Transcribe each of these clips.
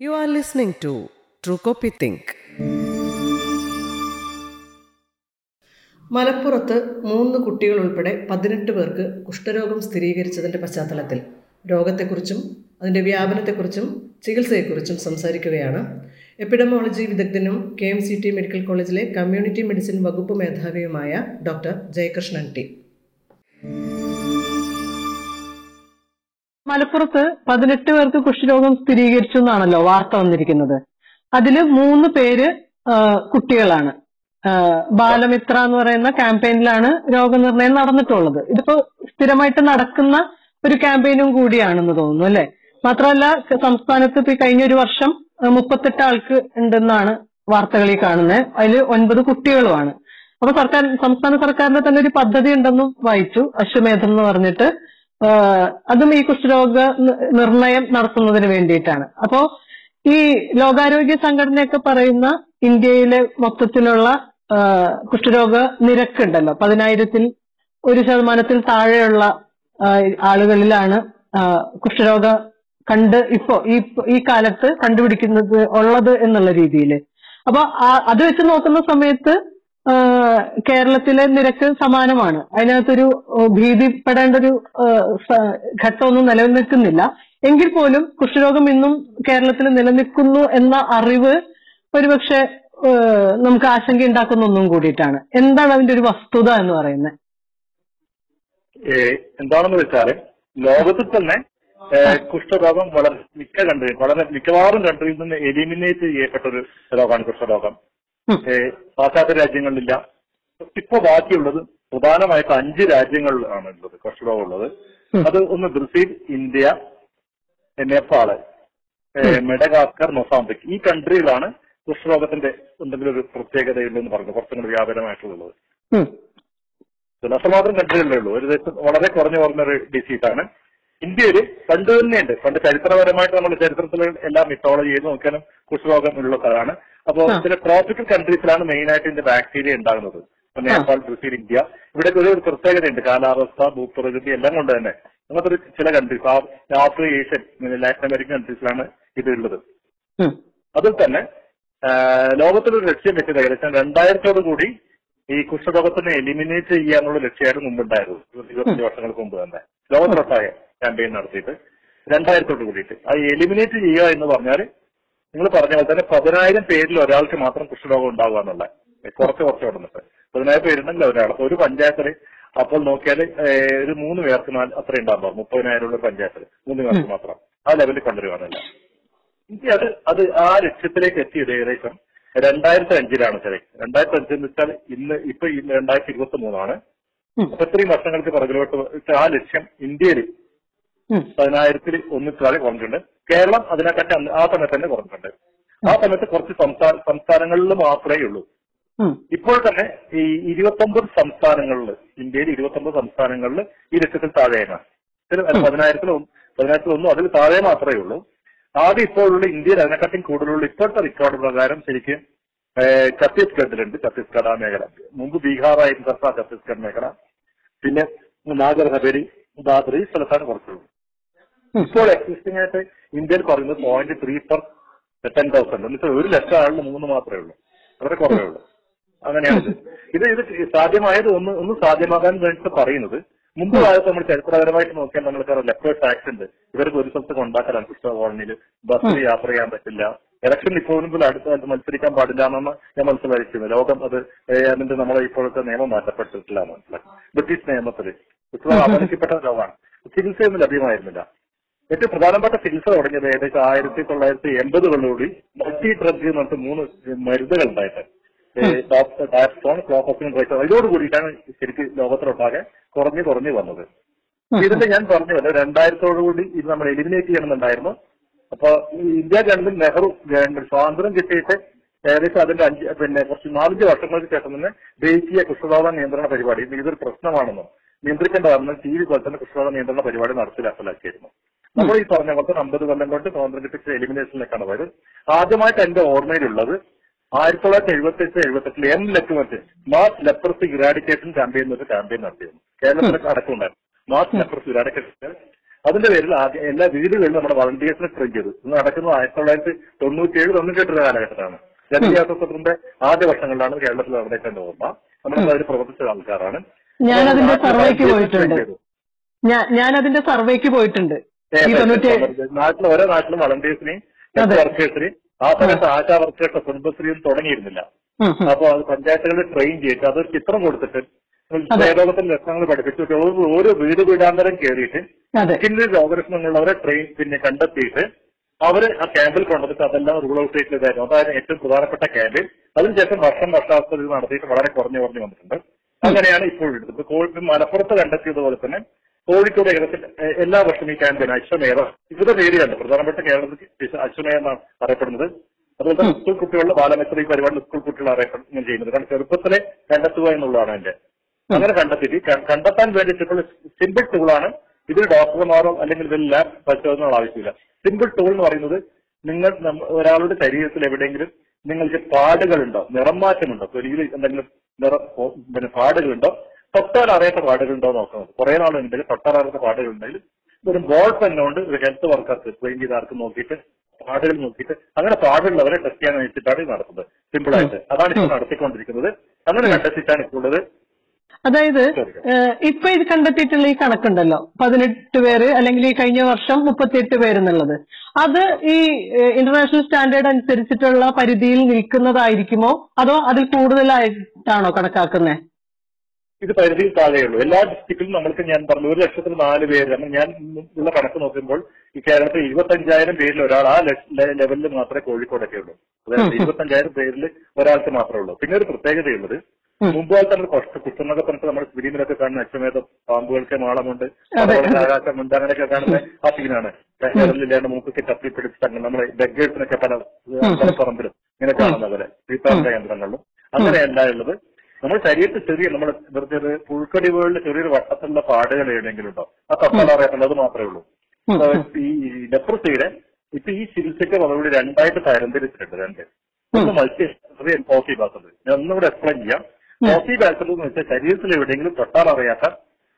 You are listening to True Copy Think. മലപ്പുറത്ത് മൂന്ന് കുട്ടികൾ ഉൾപ്പെടെ പതിനെട്ട് പേർക്ക് കുഷ്ഠരോഗം സ്ഥിരീകരിച്ചതിന്റെ പശ്ചാത്തലത്തിൽ രോഗത്തെക്കുറിച്ചും അതിന്റെ വ്യാപനത്തെക്കുറിച്ചും ചികിത്സയെക്കുറിച്ചും സംസാരിക്കുകയാണ് epidemiology വിദഗ്ധനും K M C T medical കോളേജിലെ കമ്മ്യൂണിറ്റി മെഡിസിൻ വകുപ്പ് മേധാവിയുമായ ഡോക്ടർ ജയകൃഷ്ണൻ ടി മലപ്പുറത്ത് പതിനെട്ട് പേർക്ക് കുഷ്ഠരോഗം സ്ഥിരീകരിച്ചു എന്നാണല്ലോ വാർത്ത വന്നിരിക്കുന്നത്. അതിൽ മൂന്ന് പേര് കുട്ടികളാണ്. ബാലമിത്ര എന്ന് പറയുന്ന ക്യാമ്പയിനിലാണ് രോഗനിർണയം നടന്നിട്ടുള്ളത്. ഇതിപ്പോ സ്ഥിരമായിട്ട് നടക്കുന്ന ഒരു ക്യാമ്പയിനും കൂടിയാണെന്ന് തോന്നുന്നു അല്ലെ? മാത്രമല്ല സംസ്ഥാനത്ത് കഴിഞ്ഞ ഒരു വർഷം മുപ്പത്തെട്ട് ആൾക്ക് ഉണ്ടെന്നാണ് വാർത്തകളിൽ കാണുന്നത്. അതിൽ ഒൻപത് കുട്ടികളുമാണ്. അപ്പൊ സർക്കാർ സംസ്ഥാന സർക്കാരിന്റെ തന്നെ ഒരു പദ്ധതി ഉണ്ടെന്നും വായിച്ചു. അശ്വമേധം എന്ന് പറഞ്ഞിട്ട് അതും ഈ കുഷ്ഠരോഗ നിർണയം നടത്തുന്നതിന് വേണ്ടിയിട്ടാണ്. അപ്പോ ഈ ലോകാരോഗ്യ സംഘടനയൊക്കെ പറയുന്ന ഇന്ത്യയിലെ മൊത്തത്തിലുള്ള കുഷ്ഠരോഗ നിരക്കുണ്ടല്ലോ. പതിനായിരത്തിൽ ഒരു ശതമാനത്തിൽ താഴെയുള്ള ആളുകളിലാണ് കുഷ്ഠരോഗ കണ്ട് ഇപ്പോ ഈ ഈ കാലത്ത് കണ്ടുപിടിക്കുന്നത് ഉള്ളത് എന്നുള്ള രീതിയിൽ അപ്പൊ അത് വെച്ച് നോക്കുന്ന സമയത്ത് കേരളത്തിലെ നിരക്ക് സമാനമാണ്. അതിനകത്തൊരു ഭീതിപ്പെടേണ്ട ഒരു ഘട്ടമൊന്നും നിലനിൽക്കുന്നില്ല. എങ്കിൽ പോലും കുഷ്ഠരോഗം ഇന്നും കേരളത്തിൽ നിലനിൽക്കുന്നു എന്ന അറിവ് ഒരുപക്ഷെ നമുക്ക് ആശങ്ക ഉണ്ടാക്കുന്ന ഒന്നും കൂടിയിട്ടാണ്. എന്താണ് അതിന്റെ ഒരു വസ്തുത എന്ന് പറയുന്നത്? എന്താണെന്ന് വെച്ചാൽ ലോകത്തിൽ തന്നെ കുഷ്ഠരോഗം വളരെ മിക്ക കൺട്രി വളരെ മിക്കവാറും കൺട്രിയിൽ നിന്ന് എലിമിനേറ്റ് ചെയ്യപ്പെട്ട ഒരു രോഗമാണ് കുഷ്ഠരോഗം. പാശ്ചാത്യ രാജ്യങ്ങളിലില്ല. ഇപ്പൊ ബാക്കിയുള്ളത് പ്രധാനമായിട്ട് അഞ്ച് രാജ്യങ്ങളിലാണ് ഉള്ളത് കുഷ്ഠരോഗം ഉള്ളത് അത് ഒന്ന് Brazil India Nepal Madagascar Mozambique. ഈ കൺട്രികളാണ് കുഷ്ഠരോഗത്തിന്റെ എന്തെങ്കിലും ഒരു പ്രത്യേകതയുണ്ടെന്ന് പറഞ്ഞു കുറച്ചും കൂടി വ്യാപനമായിട്ടുള്ളത് അത്രമാത്രം മാത്രം കൺട്രികളിലേ ഉള്ളൂ. ഒരു വളരെ കുറഞ്ഞു ഒരു ഡിസീസാണ് ഇന്ത്യയിൽ പണ്ട് തന്നെയുണ്ട്. പണ്ട് ചരിത്രപരമായിട്ട് നമ്മൾ ചരിത്രത്തിൽ എല്ലാ മിത്തോളജി ചെയ്ത് നോക്കിയാലും കുഷ്ഠരോഗം ഉള്ള സ്ഥലമാണ് അപ്പോൾ ചില ട്രോപ്പിക്കൽ കൺട്രീസിലാണ് മെയിൻ ആയിട്ട് ഇതിന്റെ ബാക്ടീരിയ ഉണ്ടാകുന്നത്. ഇപ്പൊ നേപ്പാൾ ബ്രസീൽ ഇന്ത്യ. ഇവിടെ ഒരു പ്രത്യേകതയുണ്ട്. കാലാവസ്ഥ ഭൂപ്രകൃതി എല്ലാം കൊണ്ട് തന്നെ. അങ്ങനത്തെ ഒരു ചില countries Africa Asian Latin American കൺട്രീസിലാണ് ഇത് ഉള്ളത്. അതിൽ തന്നെ ലോകത്തിലൊരു ലക്ഷ്യം വെച്ചത് ഏകദേശം രണ്ടായിരത്തോടു കൂടി ഈ കുഷ്ഠരോഗത്തിനെ എലിമിനേറ്റ് ചെയ്യാന്നുള്ള ലക്ഷ്യമായിട്ട് മുമ്പുണ്ടായിരുന്നു. ഇരുപത്തഞ്ച് വർഷങ്ങൾക്ക് മുമ്പ് തന്നെ. ലോകത്തിലൊട്ടായ ക്യാമ്പയിൻ നടത്തിയിട്ട് രണ്ടായിരത്തോട് കൂടിയിട്ട്. അത് എലിമിനേറ്റ് ചെയ്യുക എന്ന് പറഞ്ഞാൽ നിങ്ങൾ പറഞ്ഞ പോലെ തന്നെ പതിനായിരം പേരിൽ ഒരാൾക്ക് മാത്രം കുഷ്ഠരോഗം ഉണ്ടാവുക എന്നുള്ള കുറച്ച് കുറച്ച് കൊടുത്തിട്ട് പതിനായിരം പേരുണ്ടല്ലോ ഒരാൾ. ഒരു പഞ്ചായത്തിൽ അപ്പോൾ നോക്കിയാൽ ഒരു മൂന്ന് പേർക്ക് നാല് അത്ര ഉണ്ടാകും മുപ്പതിനായിരം ഉള്ള പഞ്ചായത്തിൽ മൂന്ന് പേർക്ക് മാത്രം. ആ ലെവലിൽ കൊണ്ടുവരുവാനല്ല ഇന്ത്യ അത് അത് ആ ലക്ഷ്യത്തിലേക്ക് എത്തിയത് ഏകദേശം രണ്ടായിരത്തി അഞ്ചിലാണ് ശരി. രണ്ടായിരത്തി അഞ്ച് എന്ന് വെച്ചാൽ ഇന്ന് ഇപ്പൊ രണ്ടായിരത്തി ഇരുപത്തി മൂന്നാണ്. അപ്പൊ ഇത്രയും വർഷങ്ങൾക്ക് പുറകിലോട്ട് ആ ലക്ഷ്യം ഇന്ത്യയിൽ ഉം. ഒന്നിൽ താഴെ കുറഞ്ഞിട്ടുണ്ട്. കേരളം അതിനെക്കാട്ടി ആ സമയത്ത് തന്നെ കുറഞ്ഞിട്ടുണ്ട്. ആ സമയത്ത് കുറച്ച് സംസ്ഥാന സംസ്ഥാനങ്ങളിൽ മാത്രമേ ഉള്ളൂ. ഇപ്പോൾ തന്നെ ഈ ഇരുപത്തൊമ്പത് സംസ്ഥാനങ്ങളിൽ ഇന്ത്യയിൽ ഇരുപത്തൊമ്പത് സംസ്ഥാനങ്ങളിൽ ഈ ലക്ഷത്തിൽ താഴെയാണ്. പതിനായിരത്തിൽ പതിനായിരത്തിൽ ഒന്നും അതിൽ താഴെ മാത്രമേ ഉള്ളൂ. ആദ്യം ഇപ്പോഴുള്ള ഇന്ത്യയിൽ അതിനെക്കാട്ടും കൂടുതലുള്ള ഇപ്പോഴത്തെ റെക്കോർഡ് പ്രകാരം ശരിക്കും ഛത്തീസ്ഗഡിലുണ്ട്. ഛത്തീസ്ഗഡ് ആ മേഖല. മുമ്പ് ബീഹാറായിരുന്നു സർക്കാർ ഛത്തീസ്ഗഡ് മേഖല. പിന്നെ നാഗർഹവേലി ദാദ്രി സ്ഥലത്താണ് കുറച്ചുള്ളൂ. ഇപ്പോൾ എക്സിസ്റ്റിംഗ് ആയിട്ട് ഇന്ത്യയിൽ പറയുന്നത് point three per ten thousand എന്നിട്ട് ഒരു ലക്ഷം ആളിന് മൂന്ന് മാത്രമേ ഉള്ളൂ. വളരെ കുറവേ ഉള്ളൂ. അങ്ങനെയാണ് ഇത്. ഇത് സാധ്യമായത് ഒന്ന് ഒന്ന് സാധ്യമാകാൻ വേണ്ടിയിട്ട് പറയുന്നത്. മുമ്പ് കാലത്ത് നമ്മൾ ചരിത്രപരമായിട്ട് നോക്കിയാൽ നമ്മൾക്ക് ലെഫ്റ്റ് ടാക്സ് ഉണ്ട്. ഇവർക്ക് ഒരു സ്ഥലത്ത് കൊണ്ടാക്കലാണ് പുസ്തക കോളനിയിൽ ബസ്സിൽ യാത്ര ചെയ്യാൻ പറ്റില്ല. ഇലക്ഷൻ ഇപ്പോഴും അടുത്ത മത്സരിക്കാൻ പാടില്ല എന്നാണ് ഞാൻ മനസ്സിലായിരിക്കുന്നത് ലോകം അത് അതിന്റെ നമ്മളെ ഇപ്പോഴത്തെ നിയമം മാറ്റപ്പെട്ടിട്ടില്ല മനസ്സിലാക്കി. ബ്രിട്ടീഷ് നിയമത്തിൽ ഇപ്പോൾ ആവശ്യപ്പെട്ട ലോകമാണ്. ചികിത്സയൊന്നും ലഭ്യമായിരുന്നില്ല. ഏറ്റവും പ്രധാനപ്പെട്ട ചികിത്സ തുടങ്ങിയത് ഏകദേശം ആയിരത്തി തൊള്ളായിരത്തി എൺപതുകളിലൂടെ മൾട്ടി ഡ്രഗ് എന്ന് പറഞ്ഞിട്ട് മൂന്ന് മരുന്നുകൾ ഉണ്ടായിട്ട്. ക്ലോഫോസിൻ റൈറ്റർ ഇതോട് കൂടിയിട്ടാണ് ശരിക്കും ലോകത്തിലൊട്ടാകെ കുറഞ്ഞു കുറഞ്ഞു വന്നത്. ഇതിന്റെ ഞാൻ പറഞ്ഞു വല്ല രണ്ടായിരത്തോടു കൂടി ഇത് നമ്മൾ എലിമിനേറ്റ് ചെയ്യണമെന്നുണ്ടായിരുന്നു. അപ്പൊ ഇന്ത്യ ഗവൺമെന്റ് നെഹ്റു ഗവൺമെന്റ് സ്വാതന്ത്ര്യം കിട്ടിയിട്ട് ഏകദേശം അതിന്റെ അഞ്ച് പിന്നെ കുറച്ച് നാലഞ്ച് വർഷങ്ങൾക്ക് ശേഷം തന്നെ ദേശീയ കുഷ്ഠരോഗ നിയന്ത്രണ പരിപാടി. ഇത് ഇതൊരു പ്രശ്നമാണെന്നും നിയന്ത്രിക്കേണ്ടതാണെന്നും ടി വി പോലെ തന്നെ നിയന്ത്രണ പരിപാടി നടപ്പിലാക്കലാക്കിയിരുന്നു നമ്മൾ ഈ പറഞ്ഞ പോലെ അമ്പത് കൊല്ലം കൊണ്ട് സ്വാതന്ത്ര്യ കിട്ടിച്ച എലിമിനേഷനിലേക്കാണ് പോയത്. ആദ്യമായിട്ട് എന്റെ ഓർമ്മയിലുള്ളത് ആയിരത്തി തൊള്ളായിരത്തി എഴുപത്തി എട്ട് എഴുപത്തി എട്ടിൽ എം ലക്കുമറ്റ് മാസ് ലെപ്രസി ഇറാഡിക്കേഷൻ ക്യാമ്പയിൻ എന്നൊരു ക്യാമ്പയിൻ നടത്തിയിരുന്നു. കേരളത്തിലൊക്കെ അടക്കമുണ്ടായിരുന്നു. Mass leprosy eradication. അതിന്റെ പേരിൽ ആദ്യ എല്ലാ വീടുകളിലും നമ്മുടെ വളണ്ടിയേഴ്സിനെ ട്രെയിൻ ചെയ്തു. ഇന്ന് നടക്കുന്നത് ആയിരത്തി തൊള്ളായിരത്തി തൊണ്ണൂറ്റി ഏഴ് തൊണ്ണൂറ്റി കാലഘട്ടത്തിലാണ്. ജനകീയാസൂത്രത്തിന്റെ ആദ്യ വർഷങ്ങളിലാണ് കേരളത്തിൽ നടന്നേക്കേണ്ട ഓർമ്മ. നമ്മൾ അതിൽ പ്രവർത്തിച്ച ആൾക്കാരാണ്. ഞാൻ അതിന്റെ സർവേക്ക് പോയിട്ടുണ്ട്. ഞാൻ അതിന്റെ സർവേക്ക് പോയിട്ടുണ്ട്. നാട്ടിൽ ഓരോ നാട്ടിലും വളണ്ടിയേഴ്സിനെയും അതെ. വർക്കേഴ്സിനെയും ആ സമയത്ത് ആശാ വർക്കേഴ്സ് കുടുംബശ്രീയും തുടങ്ങിയിരുന്നില്ല. അപ്പൊ അത് പഞ്ചായത്തുകളിൽ ട്രെയിൻ ചെയ്തിട്ട് അതൊരു ചിത്രം കൊടുത്തിട്ട് അതെ. ക്ഷയരോഗത്തിന്റെ ലക്ഷണങ്ങൾ പഠിപ്പിച്ചിട്ട് ഓരോ- വീട് വീടാന്തരം കയറിയിട്ട് സ്കിന്നിൽ രോഗലക്ഷണങ്ങളുള്ളവരെ ട്രെയിൻ പിന്നെ കണ്ടെത്തിയിട്ട് അവർ ആ ക്യാമ്പിൽ കൊണ്ടുവന്നിട്ട് അതെല്ലാം റൂൾ ഔട്ട് ചെയ്തതായിരുന്നു അതായത് ഏറ്റവും പ്രധാനപ്പെട്ട ക്യാമ്പിൽ. അതിനുശേഷം വർഷം വർഷാവസ്ഥ നടത്തിയിട്ട് വളരെ കുറഞ്ഞു കുറഞ്ഞു വന്നിട്ടുണ്ട്. അങ്ങനെയാണ് എടുത്തത് ഇപ്പൊ കോഴി മലപ്പുറത്ത് കണ്ടെത്തിയതുപോലെ തന്നെ കോഴിക്കോട് ഏകദേശം എല്ലാ വർഷവും ഈ ക്യാമ്പയിൻ അശ്വമേധ വിവിധ പേരുകളുണ്ട് പ്രധാനപ്പെട്ട കേരളത്തിൽ അശ്വമേധ എന്നാണ് അറിയപ്പെടുന്നത്. അതുപോലെ തന്നെ സ്കൂൾ കുട്ടികളുടെ ബാലമിത്ര ഈ പരിപാടി സ്കൂൾ കുട്ടികൾ അറിയപ്പെടുകയും ചെയ്യുന്നത്. കാരണം ചെറുപ്പത്തിലെ കണ്ടെത്തുക എന്നുള്ളതാണ് എന്റെ അങ്ങനെ കണ്ടെത്തിയിട്ട് കണ്ടെത്താൻ വേണ്ടിയിട്ടുള്ള സിമ്പിൾ ടൂളാണ് ഇതിൽ ഡോക്ടർമാരോ അല്ലെങ്കിൽ ഇതിൽ ലാബ് പരിശോധനകളോ ആവശ്യമില്ല. സിമ്പിൾ ടൂൾ എന്ന് പറയുന്നത് നിങ്ങൾ ഒരാളുടെ ശരീരത്തിൽ എവിടെയെങ്കിലും നിങ്ങൾക്ക് പാടുകളുണ്ടോ? നിറം മാറ്റമുണ്ടോ തൊലിയിൽ എന്തെങ്കിലും നിറ പിന്നെ പാടുകളുണ്ടോ? തൊട്ടാൽ അറിയാത്ത പാടുകളുണ്ടോ നോക്കുന്നത് കുറെ നാളുണ്ടെങ്കിൽ തൊട്ടാൽ അറിയാത്ത പാടുകളുണ്ടെങ്കിൽ ഒരു ബോൾ പെണ്ണുകൊണ്ട് കൊണ്ട് ഒരു ഹെൽത്ത് വർക്കർക്ക് ട്രെയിൻ ചെയ്താർക്ക് നോക്കിയിട്ട് പാടുകൾ നോക്കിയിട്ട് അങ്ങനെ പാടുള്ളവരെ ടെസ്റ്റ് ചെയ്യാൻ ഇത് നടത്തുന്നത്. സിമ്പിൾ ആയിട്ട്. അതാണ് ഇപ്പോൾ നടത്തിക്കൊണ്ടിരിക്കുന്നത്. അങ്ങനെ കണ്ടെത്തിയിട്ടാണ് ഇപ്പോൾ ഉള്ളത് അതായത് ഇപ്പൊ ഇത് കണ്ടെത്തിയിട്ടുള്ള ഈ കണക്കുണ്ടല്ലോ. പതിനെട്ട് പേര് അല്ലെങ്കിൽ ഈ കഴിഞ്ഞ വർഷം മുപ്പത്തിയെട്ട് പേര് എന്നുള്ളത് അത് ഈ ഇന്റർനാഷണൽ സ്റ്റാൻഡേർഡ് അനുസരിച്ചിട്ടുള്ള പരിധിയിൽ നിൽക്കുന്നതായിരിക്കുമോ? അതോ അതിൽ കൂടുതലായിട്ടാണോ കണക്കാക്കുന്നത് ഇത് പരിധിയിൽ താഴെയുള്ളൂ. എല്ലാ ഡിസ്ട്രിക്റ്റിലും നമ്മൾക്ക് ഞാൻ പറഞ്ഞു ഒരു ലക്ഷത്തിൽ നാല് പേര്. ഞാൻ ഉള്ള കണക്ക് നോക്കുമ്പോൾ ഈ കേരളത്തിൽ ഇരുപത്തഞ്ചായിരം പേരിൽ ഒരാൾ ആ ലെവലിൽ മാത്രമേ കോഴിക്കോടൊക്കെ ഉള്ളൂ. അതായത് ഇരുപത്തഞ്ചായിരം പേരിൽ ഒരാൾക്ക് മാത്രമേ ഉള്ളൂ. പിന്നെ ഒരു പ്രത്യേകതയുള്ളത് മുമ്പ് കാലത്ത് നമ്മൾ കുത്തുന്നൊക്കെ പറഞ്ഞിട്ട് നമ്മൾ ഫിലിമിലൊക്കെ കാണുന്ന അശ്വമേധം പാമ്പുകൾക്ക് മാളമുണ്ട് ആകാശമുണ്ട് അങ്ങനെയൊക്കെ കാണുന്ന ആ സീനാണ്. കേരളത്തിലാണ് മൂക്കൊക്കെ തപ്പിപ്പിടിച്ച് തന്നെ നമ്മൾ ബെഗേഴ്സിനൊക്കെ പല പല പറമ്പിലും ഇങ്ങനെ കാണുന്ന പോലെ തീർത്ഥാടന കേന്ദ്രങ്ങളിലും. അങ്ങനെയല്ല ഉള്ളത്. നമ്മുടെ ശരീരത്തിൽ ചെറിയ നമ്മൾ വെറുതെ ഒരു പുഴുക്കടിവുകളിൽ ചെറിയൊരു വട്ടത്തിലുള്ള പാടുകൾ എവിടെയെങ്കിലും ഉണ്ടോ? ആ തപ്പല അറിയാത്തുള്ളത് മാത്രമേ ഉള്ളൂ. ഈ ലെപ്രസിയുടെ ഇപ്പൊ ഈ ചികിത്സയ്ക്ക് മറുപടി രണ്ടായിട്ട് തരംതിരിച്ചിട്ടുണ്ട് രണ്ട്. ഒന്ന് മൾട്ടി ബാസൽ ഞാൻ ഒന്നുകൂടെ എക്സ്പ്ലെയിൻ ചെയ്യാം. പോസി ബാസൽ എന്ന് വെച്ചാൽ ശരീരത്തിൽ എവിടെയെങ്കിലും തൊട്ടാൽ അറിയാത്ത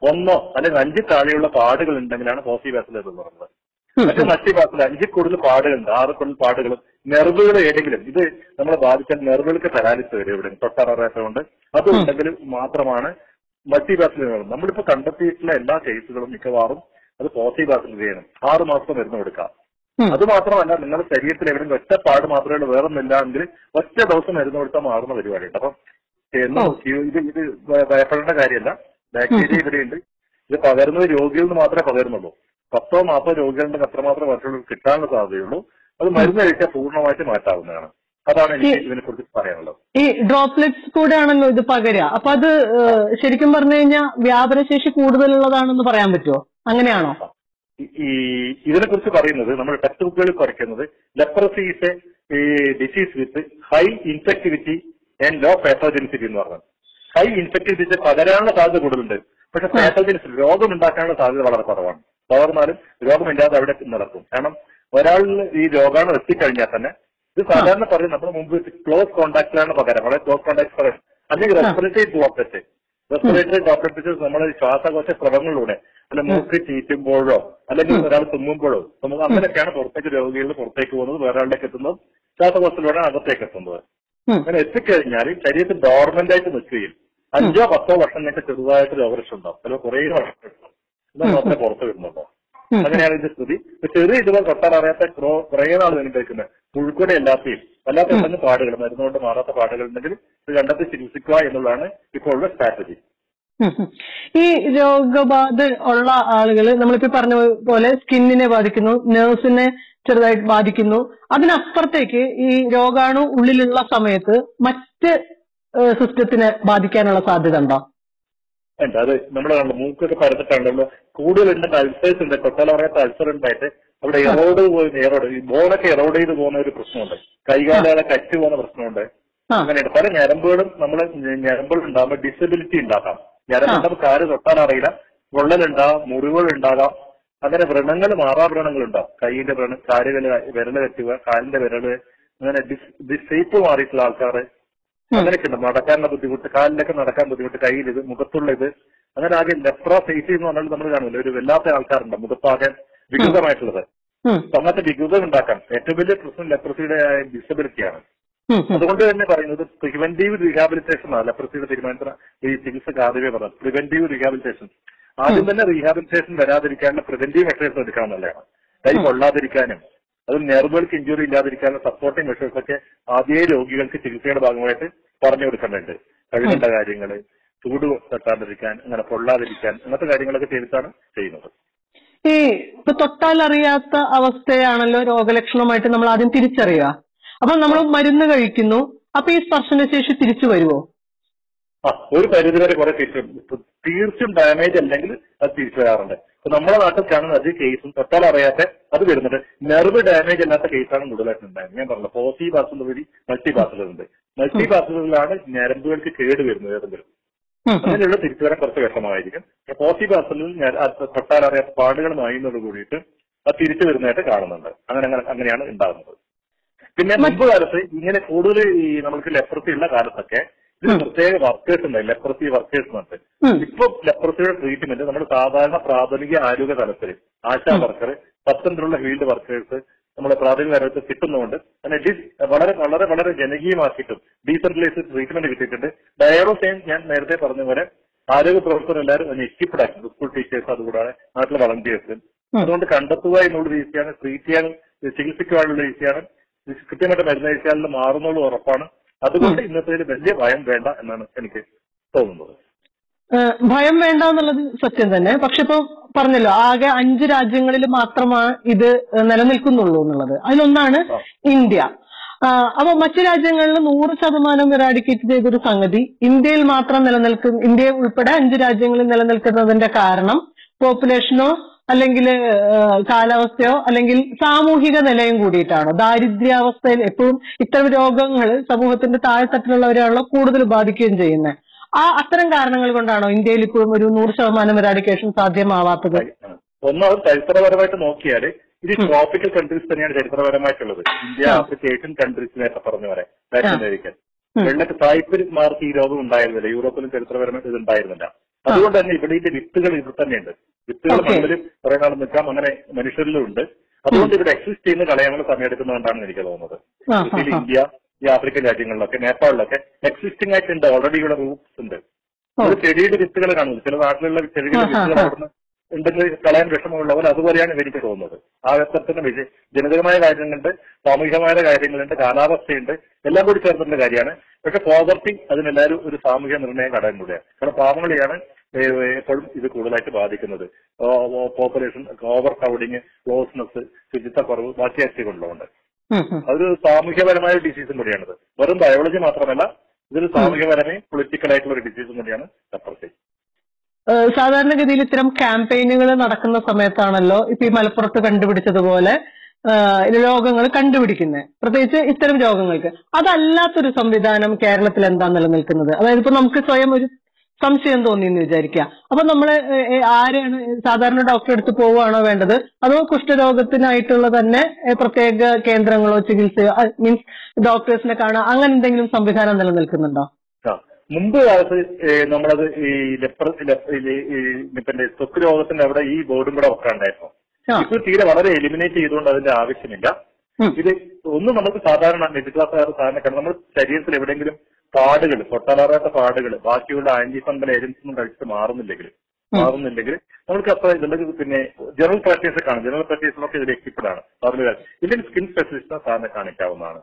ഒന്നോ അല്ലെങ്കിൽ അഞ്ച് താഴെയുള്ള പാടുകൾ ഉണ്ടെങ്കിലാണ് ബാസൽ എന്ന് പറയുന്നത്. മറ്റേ മറ്റു ഭാഗത്തിൽ അഞ്ചിൽ കൂടുതൽ പാടുകളുണ്ട് ആറ് കൂടുതൽ പാടുകൾ നെർവുകൾ ഏതെങ്കിലും ഇത് നമ്മളെ ബാധിച്ചാൽ നെർവുകൾക്ക് പരാലിസ് വരും ഇവിടെ തൊട്ടറിയാത്തതുകൊണ്ട് അത് ഉണ്ടെങ്കിൽ മാത്രമാണ് മൾട്ടിബാസിൽ വേണം. നമ്മളിപ്പോ കണ്ടെത്തിയിട്ടുള്ള എല്ലാ കേസുകളും മിക്കവാറും അത് പോസിബാസിൽ ചെയ്യണം ആറ് മാസം മരുന്ന് കൊടുക്കാം. അത് മാത്രമല്ല നിങ്ങളുടെ ശരീരത്തിൽ എവിടെയെങ്കിലും ഒറ്റ പാട് മാത്രമേ ഉള്ളൂ വേറെ ഒന്നില്ല എങ്കിൽ ഒറ്റ ദിവസം മരുന്ന് കൊടുത്താൽ മാറുന്ന പരിപാടിയുണ്ട്. അപ്പം എന്നും ഇത് ഇത് ഭയപ്പെടേണ്ട കാര്യമല്ല. ബാക്ടീരിയ ഇവിടെയുണ്ട്. ഇത് പകരുന്നത് രോഗികളിൽ മാത്രമേ പകരുന്നുള്ളൂ. പത്തോ നാൽപ്പതോ രോഗികളുണ്ടെങ്കിൽ അത്രമാത്രം മറ്റുള്ളവർക്ക് കിട്ടാനുള്ള സാധ്യതയുള്ളൂ. അത് മരുന്ന് കഴിച്ചാൽ പൂർണമായിട്ട് മാറ്റാവുന്നതാണ്. അതാണ് എനിക്ക് ഇതിനെ കുറിച്ച് പറയാനുള്ളത്. ഈ ഡ്രോപ്ലെറ്റ്സ് കൂടെ ആണല്ലോ ഇത് പകരുക. അപ്പൊ അത് ശരിക്കും പറഞ്ഞു കഴിഞ്ഞാൽ വ്യാപനശേഷി കൂടുതലുള്ളതാണെന്ന് പറയാൻ പറ്റുമോ അങ്ങനെയാണോ? ഈ- ഈ ഇതിനെ കുറിച്ച് പറയുന്നത് നമ്മൾ ടെക്സ്റ്റ് ബുക്കുകളിൽ പഠിക്കുന്നത് ലെപ്രസി ഇസ് ഈ disease with high infectivity and low pathogenicity എന്ന് പറഞ്ഞത് ഹൈ ഇൻഫെക്ടിവിറ്റി പകരാനുള്ള സാധ്യത കൂടുതലുണ്ട്. പക്ഷെ പാത്തോജനിസിറ്റി രോഗം ഉണ്ടാക്കാനുള്ള സാധ്യത വളരെ കുറവാണ്. പകർന്നാലും രോഗമില്ലാതെ അവിടെ നടക്കും. കാരണം ഒരാളിൽ ഈ രോഗാണു എത്തിക്കഴിഞ്ഞാൽ തന്നെ ഇത് സാധാരണ പറയും നമ്മൾ മുമ്പ് ക്ലോസ് കോൺടാക്റ്റിലാണ് പകരം. വളരെ ക്ലോസ് കോൺടാക്ട് പറയാം. അല്ലെങ്കിൽ റെസ്പിറേറ്ററി ഡ്രോപ്ലെറ്റ് റെസ്പിറേറ്ററി ഡ്രോപ്ലെറ്റ് നമ്മുടെ ശ്വാസകോശ സ്രവങ്ങളിലൂടെ അല്ല മൂക്ക് ചീറ്റുമ്പോഴോ അല്ലെങ്കിൽ ഒരാൾ തുമ്മുമ്പോഴോ നമുക്ക് അങ്ങനെയൊക്കെയാണ് പുറത്തേക്ക് രോഗികളിൽ പുറത്തേക്ക് പോകുന്നത് വേറെ ആളിലേക്ക് എത്തുന്നത് ശ്വാസകോശത്തിലൂടെ അകത്തേക്ക് എത്തുന്നത്. അങ്ങനെ എത്തിക്കഴിഞ്ഞാൽ ശരീരത്തിൽ ഡോർമെന്റ് ആയിട്ട് നിൽക്കുകയും അഞ്ചോ പത്തോ വർഷം കഴിഞ്ഞ ചെറുതായിട്ട് രോഗലക്ഷണം ഉണ്ടാവും. ചിലപ്പോൾ കുറേ വർഷം എന്നാൽ മാത്രമേ പുറത്ത് വരുന്നുണ്ടോ? അങ്ങനെയാണ് ഇതിന്റെ സ്ഥിതി. ചെറിയ ഇതുപോലെ തൊട്ടാൽ അറിയാത്ത കുറേ നാൾ അനുഭവിക്കുന്നത് മുഴുക്കൂടെ എല്ലാത്തെയും വല്ലാത്ത പെട്ടെന്ന് പാടുകൾ മരുന്നുകൊണ്ട് മാറാത്ത പാടുകൾ ഉണ്ടെങ്കിൽ ഇത് കണ്ടെത്തി ചികിത്സിക്കുക എന്നുള്ളതാണ് ഇപ്പോൾ ഉള്ള സ്ട്രാറ്റജി. ഈ രോഗബാധ ഉള്ള ആളുകൾ നമ്മളിപ്പോ പറഞ്ഞ പോലെ സ്കിന്നിനെ ബാധിക്കുന്നു നേഴ്സിനെ ചെറുതായിട്ട് ബാധിക്കുന്നു. അതിനപ്പുറത്തേക്ക് ഈ രോഗാണു ഉള്ളിലുള്ള സമയത്ത് മറ്റ് സിസ്റ്റത്തിനെ ബാധിക്കാനുള്ള സാധ്യത ഉണ്ടോ? ഉണ്ട്. അത് നമ്മൾ മൂക്കൊക്കെ പരന്നിട്ടാണല്ലോ കൂടുതൽ ഉണ്ട് അൾസേഴ്സ് ഉണ്ട്. കൊട്ടാല പറയാത്ത അൾസർ ഉണ്ടായിട്ട് അവിടെ എറോഡ് പോയി എറോഡ് ഈ ബോണൊക്കെ എറോഡ് ചെയ്ത് പോകുന്ന ഒരു പ്രശ്നമുണ്ട്. കൈകാലുകളെ കറ്റു പോകുന്ന പ്രശ്നമുണ്ട്. അങ്ങനെയുണ്ട്. പല ഞരമ്പുകളും നമ്മൾ ഞരമ്പുകൾ ഉണ്ടാകുമ്പോൾ ഡിസബിലിറ്റി ഉണ്ടാക്കാം. ഞരമ്പുണ്ടാകുമ്പോൾ കാൽ തൊട്ടാൻ അറിയില്ല. പൊള്ളലുണ്ടാകാം മുറിവുകൾ ഉണ്ടാകാം അങ്ങനെ വ്രണങ്ങൾ മാറാ വ്രണങ്ങൾ ഉണ്ടാവും കൈയിന്റെ വ്രണം കാലുകൾ വിരൽ കെട്ടുക കാലിന്റെ വിരൽ അങ്ങനെ ഡിസേപ്പ് മാറിയിട്ടുള്ള ആൾക്കാർ അങ്ങനെയൊക്കെ ഉണ്ട്. നടക്കാനുള്ള ബുദ്ധിമുട്ട് കാലിലൊക്കെ നടക്കാൻ ബുദ്ധിമുട്ട് കയ്യിൽ ഇത് മുഖത്തുള്ള ഇത്. അങ്ങനെ ആകെ ലെപ്രോസൈറ്റി എന്ന് പറഞ്ഞാൽ നമ്മൾ കാണില്ല ഒരു വല്ലാത്ത ആൾക്കാരുണ്ട്. മുഖത്താകെ വികൃതമായിട്ടുള്ളത്. അങ്ങനത്തെ വികൃതം ഉണ്ടാക്കാൻ ഏറ്റവും വലിയ പ്രശ്നം ലെപ്രസിയുടെ ഡിസബിലിറ്റിയാണ്. അതുകൊണ്ട് തന്നെ പറയുന്നത് പ്രിവെന്റീവ് റീഹാബിലിറ്റേഷൻ ആണ് ലെപ്രസിയുടെ തീരുമാനത്തിന് ഈ ചികിത്സ ആദ്യമേ പറഞ്ഞത് പ്രിവെന്റീവ് റീഹാബിലിറ്റേഷൻ ആദ്യം തന്നെ റീഹാബിലിറ്റേഷൻ വരാതിരിക്കാനുള്ള പ്രിവെന്റീവ് മെഷേഴ്സ് എടുക്കണം എന്നുള്ളതാണ് കൈ കൊള്ളാതിരിക്കാനും അത് നെർവുകൾക്ക് ഇഞ്ചുറി ഇല്ലാതിരിക്കാനും സപ്പോർട്ടിംഗ് മെഷേഴ്സ് ഒക്കെ ആദ്യ രോഗികൾക്ക് ചികിത്സയുടെ ഭാഗമായിട്ട് പറഞ്ഞു കൊടുക്കുന്നുണ്ട് കഴിവേണ്ട കാര്യങ്ങൾ ചൂട് തട്ടാതിരിക്കാൻ അങ്ങനെ പൊള്ളാതിരിക്കാൻ അങ്ങനത്തെ കാര്യങ്ങളൊക്കെ ചെയ്തിട്ടാണ് ചെയ്യുന്നത്. ഈ ഇപ്പൊ തൊട്ടാൽ അറിയാത്ത അവസ്ഥയാണല്ലോ രോഗലക്ഷണമായിട്ട് നമ്മൾ ആദ്യം തിരിച്ചറിയുക. അപ്പൊ നമ്മൾ മരുന്ന് കഴിക്കുന്നു. അപ്പൊ ഈ സ്പർശനശേഷി തിരിച്ചു വരുമോ ആ ഒരു പരിധിവരെ കുറെ തിരിച്ചു തീർച്ചും ഡാമേജ് അല്ലെങ്കിൽ അത് തിരിച്ചു വരാറുണ്ട്. അപ്പൊ നമ്മുടെ നാട്ടിൽ കാണുന്ന അതേ കേസും തൊട്ടാൽ അറിയാത്ത അത് വരുന്നുണ്ട്. നെർവ് ഡാമേജ് അല്ലാത്ത കേസാണ് കൂടുതലായിട്ട് ഉണ്ടായത് ഞാൻ പറഞ്ഞു പോസി വഴി മൾട്ടി ബാസുലർ ഉണ്ട്. മൾട്ടി ബാസുകളിലാണ് ഞരമ്പുകൾക്ക് കേട് വരുന്നത് ഏതെങ്കിലും. അങ്ങനെയുള്ള തിരിച്ചു വരാൻ കുറച്ച് വിഷമമായിരിക്കും. പോസി ബാസുകളിൽ തൊട്ടാൽ അറിയാത്ത പാടുകൾ മായുന്നതോട് കൂടിയിട്ട് അത് തിരിച്ചു വരുന്നതായിട്ട് കാണുന്നുണ്ട്. അങ്ങനെ അങ്ങനെ അങ്ങനെയാണ് ഉണ്ടാകുന്നത്. പിന്നെ മുമ്പ് കാലത്ത് ഇങ്ങനെ കൂടുതൽ ഈ നമുക്ക് ലെപ്രസി ഉള്ള കാലത്തൊക്കെ ഇതിന് പ്രത്യേക വർക്കേഴ്സ് ഉണ്ട്. ലെപ്രസി വർക്കേഴ്സ് ഉണ്ട്. ഇപ്പൊ ലെപ്രസിയുടെ ട്രീറ്റ്മെന്റ് നമ്മൾ സാധാരണ പ്രാഥമിക ആരോഗ്യ തലത്തിൽ ആശാ വർക്കർ പത്തനംതിട്ടുള്ള ഫീൽഡ് വർക്കേഴ്സ് നമ്മുടെ പ്രാഥമിക ആരോഗ്യത്തിൽ കിട്ടുന്നതുകൊണ്ട് അങ്ങനെ ഡിസ് വളരെ വളരെ വളരെ ജനകീയമാക്കിയിട്ടും ഡീസെൻട്രലൈസ്ഡ് ട്രീറ്റ്മെന്റ് കിട്ടിയിട്ടുണ്ട്. ഡയറോസൈൻ ഞാൻ നേരത്തെ പറഞ്ഞ പോലെ ആരോഗ്യ പ്രവർത്തകർ എല്ലാവരും അതിനെ ആക്കി സ്കൂൾ ടീച്ചേഴ്സ് അതുകൂടാതെ നാട്ടിലെ വളണ്ടിയേഴ്സ് അതുകൊണ്ട് കണ്ടെത്തുക എന്നുള്ളത് ഈസിയാണ് ട്രീറ്റ് ചെയ്യാനും ചികിത്സിക്കുവാനുള്ള ഈസിയാണ് ഇത് കൃത്യമായിട്ട് മരുന്ന് കഴിച്ചാലും മാറുന്നുള്ള ഉറപ്പാണ്. അതുകൊണ്ട് ഇന്നത്തെ വലിയ ഭയം വേണ്ട എന്നാണ് എനിക്ക് തോന്നുന്നത്. ഭയം വേണ്ട എന്നുള്ളത് സത്യം തന്നെ. പക്ഷെ ഇപ്പൊ പറഞ്ഞല്ലോ ആകെ അഞ്ച് രാജ്യങ്ങളിൽ മാത്രമാണ് ഇത് നിലനിൽക്കുന്നുള്ളൂ എന്നുള്ളത്. അതിലൊന്നാണ് ഇന്ത്യ. അപ്പൊ മറ്റു രാജ്യങ്ങളിൽ നൂറ് ശതമാനം ഇറാഡിക്കേറ്റ് ചെയ്തൊരു സംഗതി ഇന്ത്യയിൽ മാത്രം നിലനിൽക്കുന്ന ഇന്ത്യ ഉൾപ്പെടെ അഞ്ച് രാജ്യങ്ങളിൽ നിലനിൽക്കുന്നതിന്റെ കാരണം പോപ്പുലേഷനോ അല്ലെങ്കിൽ കാലാവസ്ഥയോ അല്ലെങ്കിൽ സാമൂഹിക നിലയും കൂടിയിട്ടാണോ? ദാരിദ്ര്യാവസ്ഥയിൽ എപ്പോഴും ഇത്തരം രോഗങ്ങൾ സമൂഹത്തിന്റെ താഴെത്തട്ടിലുള്ളവരെയാണല്ലോ കൂടുതൽ ബാധിക്കുകയും ചെയ്യുന്നത് ആ അത്തരം കാരണങ്ങൾ കൊണ്ടാണോ ഇന്ത്യയിൽ ഇപ്പോഴും ഒരു നൂറ് ശതമാനം ഇറാഡിക്കേഷൻ സാധ്യമാവാത്തത്? ഒന്ന് ചരിത്രപരമായിട്ട് നോക്കിയാൽ ഇത് ട്രോപ്പിക്കൽ കൺട്രീസ് തന്നെയാണ് ചരിത്രപരമായിട്ടുള്ളത്. ഇന്ത്യ ആഫ്രിക്കേഷ്യൻ കൺട്രീസ് നേരത്തെ പറഞ്ഞു വരെ ലാറ്റിൻ. അമേരിക്കൻ. വെള്ളക്ക് തായ്പര്യമാർക്ക് ഈ രോഗം ഉണ്ടായിരുന്നില്ല. യൂറോപ്പിലും ചരിത്രപരമായിട്ട് ഇത് ഉണ്ടായിരുന്നില്ല അതുകൊണ്ട് തന്നെ ഇവിടെ ഇതിന്റെ വിത്തുകൾ ഇവിടെ തന്നെയുണ്ട്. വിത്തുകൾ മണ്ണിലും മണ്ണിൽ കുറെ നാൾ നിൽക്കാം. അങ്ങനെ മനുഷ്യരിലും ഉണ്ട്. അതുകൊണ്ട് ഇവിടെ എക്സിസ്റ്റ് ചെയ്യുന്ന കളയാനുള്ള സമയമെടുക്കുന്നതുകൊണ്ടാണ് എനിക്ക് തോന്നുന്നത്. ഇതിൽ ഇന്ത്യ ഈ ആഫ്രിക്കൻ രാജ്യങ്ങളിലൊക്കെ നേപ്പാളിലൊക്കെ എക്സിസ്റ്റിംഗ് ആയിട്ടുണ്ട് ഓൾറെഡി ഇവിടെ റൂട്ട്സ് ഉണ്ട്. ഒരു ചെടിയുടെ വിത്തുകൾ കാണുന്നത് ചില നാട്ടിലുള്ള ചെടിയുടെ വിത്തുകൾ. അവിടുന്ന് ഉണ്ടെങ്കിൽ കളയാൻ വിഷമമുള്ളവർ അതുപോലെയാണ് എനിക്ക് തോന്നുന്നത്. ആ വ്യക്തത്തിന് വിജയ ജനിതകമായ കാര്യങ്ങളുണ്ട് സാമൂഹികമായ കാര്യങ്ങളുണ്ട് കാലാവസ്ഥയുണ്ട്. എല്ലാം കൂടി ചേർന്നിട്ടുള്ള കാര്യമാണ്. പക്ഷെ പോവർട്ടി അതിനെല്ലാവരും ഒരു സാമൂഹ്യ നിർണയം ഘടകം കൂടെയാണ്. കാരണം പാവങ്ങളെയാണ് എപ്പോഴും ഇത് കൂടുതലായിട്ട് ബാധിക്കുന്നത്. പോപ്പുലേഷൻ ഓവർ ക്രൗഡിങ് ക്ലോസ്നെസ് ശുചിത്വക്കുറവ് ബാക്കി അസുഖങ്ങളുണ്ട്. അതൊരു സാമൂഹ്യപരമായ ഡിസീസും കൂടിയാണിത്. വെറും ബയോളജി മാത്രമല്ല ഇതൊരു സാമൂഹ്യപരമേ പൊളിറ്റിക്കൽ ആയിട്ടുള്ള ഒരു ഡിസീസും കൂടിയാണ് ലെപ്രസി സാധാരണഗതിയിൽ ഇത്തരം ക്യാമ്പയിനുകൾ നടക്കുന്ന സമയത്താണല്ലോ ഇപ്പൊ ഈ മലപ്പുറത്ത് കണ്ടുപിടിച്ചതുപോലെ രോഗങ്ങൾ കണ്ടുപിടിക്കുന്നത് പ്രത്യേകിച്ച് ഇത്തരം രോഗങ്ങൾക്ക്. അതല്ലാത്തൊരു സംവിധാനം കേരളത്തിൽ എന്താ നിലനിൽക്കുന്നത്? അതായത് ഇപ്പൊ നമുക്ക് സ്വയം ഒരു സംശയം തോന്നി എന്ന് വിചാരിക്കുക. അപ്പൊ നമ്മൾ ആരെയാണ് സാധാരണ ഡോക്ടറെ അടുത്ത് പോവുകയാണോ വേണ്ടത്? അതോ കുഷ്ഠരോഗത്തിനായിട്ടുള്ള തന്നെ പ്രത്യേക കേന്ദ്രങ്ങളോ ചികിത്സയോ മീൻസ് ഡോക്ടേഴ്സിനെ കാണുക അങ്ങനെ എന്തെങ്കിലും സംവിധാനം നിലനിൽക്കുന്നുണ്ടോ? മുമ്പ് കാലത്ത് നമ്മളത് ഈ ലെപ്ര ത്വക്ക് രോഗത്തിന്റെ അവിടെ ഈ ബോർഡും കൂടെ ഒക്കെ ഉണ്ടായിരുന്നു. ഇപ്പൊ തീരെ വളരെ എലിമിനേറ്റ് ചെയ്തുകൊണ്ട് അതിന്റെ ആവശ്യമില്ല. ഇത് ഒന്ന് നമുക്ക് സാധാരണ മിഡിൽ ക്ലാസ്സുകാർ സാധാരണ നമ്മൾ ശരീരത്തിൽ എവിടെയെങ്കിലും പാടുകൾ തൊട്ടാറാത്ത പാടുകൾ ബാക്കിയുള്ള ആന്റി ഫംഗൽ ഏജൻസ് ഒന്നും കഴിച്ചിട്ട് മാറുന്നില്ലെങ്കിൽ മാറുന്നില്ലെങ്കിൽ നമുക്ക് അത്ര ഇതുണ്ടെങ്കിൽ പിന്നെ ജനറൽ പ്രാക്ടീസ് കാണും. ജനറൽ പ്രാക്ടീസിനൊക്കെ ഇതിൽ എക്യുപ്ഡ് ആണ്. ഇതിന് സ്കിൻ സ്പെഷ്യലിസ്റ്റിനെ സാറിനെ കാണിക്കാവുന്നതാണ്.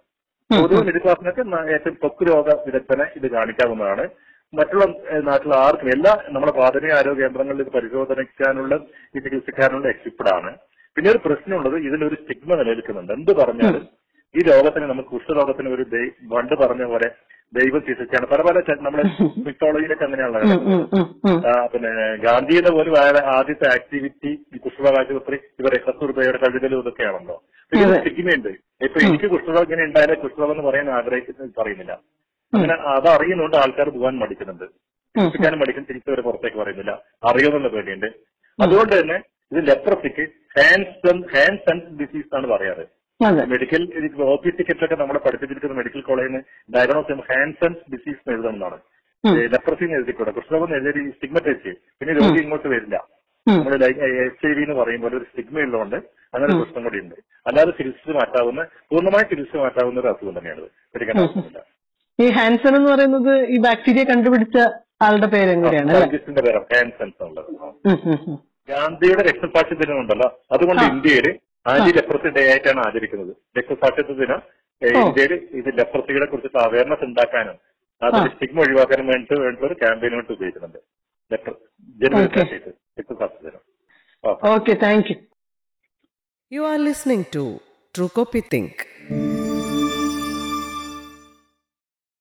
പൊതുവെ. മിഡിൽ ക്ലാസ്സിനൊക്കെ ഏറ്റവും ത്വക്ക് രോഗ വിദഗ്ധനെ ഇത് കാണിക്കാവുന്നതാണ്. മറ്റുള്ള നാട്ടിലെ ആർക്കും എല്ലാ നമ്മുടെ പ്രാഥമിക ആരോഗ്യ കേന്ദ്രങ്ങളിൽ ഇത് പരിശോധനിക്കാനുള്ള ഈ ചികിത്സിക്കാനുള്ള എക്യുപ്ഡ് ആണ്. പിന്നെ ഒരു പ്രശ്നമുള്ളത് ഇതിലൊരു സ്റ്റിഗ്മ നിലനിൽക്കുന്നുണ്ട്. എന്ത് പറഞ്ഞാലും ഈ ലോകത്തിന് നമുക്ക് കുഷ്ഠരോഗത്തിന് ഒരു പണ്ട് പറഞ്ഞ പോലെ ദൈവം ചികിത്സിച്ചാണ് പല പല നമ്മുടെ മിത്തോളജിയിലൊക്കെ അങ്ങനെയുള്ള പിന്നെ ഗാന്ധിയുടെ പോലും അയാളെ ആദ്യത്തെ ആക്ടിവിറ്റി ഈ കുഷ്ഠരോഗ ആശുപത്രി ഇവരെ കസ്തൂർബയുടെ കഴുകലും ഇതൊക്കെയാണല്ലോ. പിന്നെ സിഗ്മയുണ്ട് ഇപ്പൊ എനിക്ക് കുഷ്ഠരോഗം ഇങ്ങനെ ഉണ്ടായാലും കുഷ്ഠരോഗം എന്ന് പറയാൻ ആഗ്രഹിക്കുന്നത് പറയുന്നില്ല. അങ്ങനെ അത് അറിയുന്നുണ്ട് ആൾക്കാർ പോകാൻ മടിക്കുന്നുണ്ട്. ചികിത്സിക്കാനും മടിക്കും തിരിച്ചവരെ പുറത്തേക്ക് പറയുന്നില്ല. അറിയുമെന്നുള്ള പേടിയുണ്ട്. അതുകൊണ്ട് തന്നെ ഇത് ലെപ്രസിക്ക് ഹാൻഡ് ഹാൻഡ് ഡിസീസ് എന്നാണ് പറയാറ്. മെഡിക്കൽ ഒ പി ടിക്കറ്റൊക്കെ നമ്മളെ പഠിപ്പിച്ചിരിക്കുന്ന മെഡിക്കൽ കോളേജിൽ നിന്ന് ഡയഗ്നോസ് സെൻസ് ഡിസീസ് എഴുതണമെന്നാണ്. ലെപ്രസി എഴുതിക്കൂടെ? എന്ന് എഴുതി സ്റ്റിഗ്മറ്റൈസ് പിന്നെ രോഗി ഇങ്ങോട്ട് വരില്ല. നമ്മുടെ നമ്മൾ എച്ച് ഐ വി എന്ന് പറയുമ്പോൾ ഒരു സ്റ്റിഗ്മ ഉള്ളതുകൊണ്ട് അങ്ങനെ ഒരു പ്രശ്നം കൂടി ഉണ്ട്. അല്ലാതെ ചികിത്സിച്ച് മാറ്റാവുന്ന പൂർണമായി ചികിത്സിച്ച് മാറ്റാവുന്ന ഒരു അസുഖം തന്നെയാണ് പേടിക്കേണ്ട ആവശ്യമില്ല ഈ ഹാൻസൺ എന്ന് പറയുന്നത് ഈ ബാക്ടീരിയ കണ്ടുപിടിച്ച ആളുടെ പേരും കൂടിയാണ് ഹാൻസൺസ് ഉള്ളത്. ഗാന്ധിയുടെ രക്തസാക്ഷി ദിനം ഉണ്ടല്ലോ. അതുകൊണ്ട് ഇന്ത്യയിൽ ഇന്ത്യയിൽ ആന്റി ലെപ്രസി ഡേ ആയിട്ടാണ് ആചരിക്കുന്നത് രക്തസാക്ഷിത്വ ദിനം. ഇന്ത്യയിൽ ഇത് ലെപ്രസികളെ കുറിച്ചിട്ട് അവയർനെസ് ഉണ്ടാക്കാനും അത്. സ്റ്റിഗ്മ ഒഴിവാക്കാനും വേണ്ടി വേണ്ടിയിട്ട് ഒരു ഉപയോഗിക്കുന്നുണ്ട് ജനുവരി. തേർട്ടീത്ത് രക്തസാക്ഷി ദിനം okay thank you you are listening to Truecopy Think Think.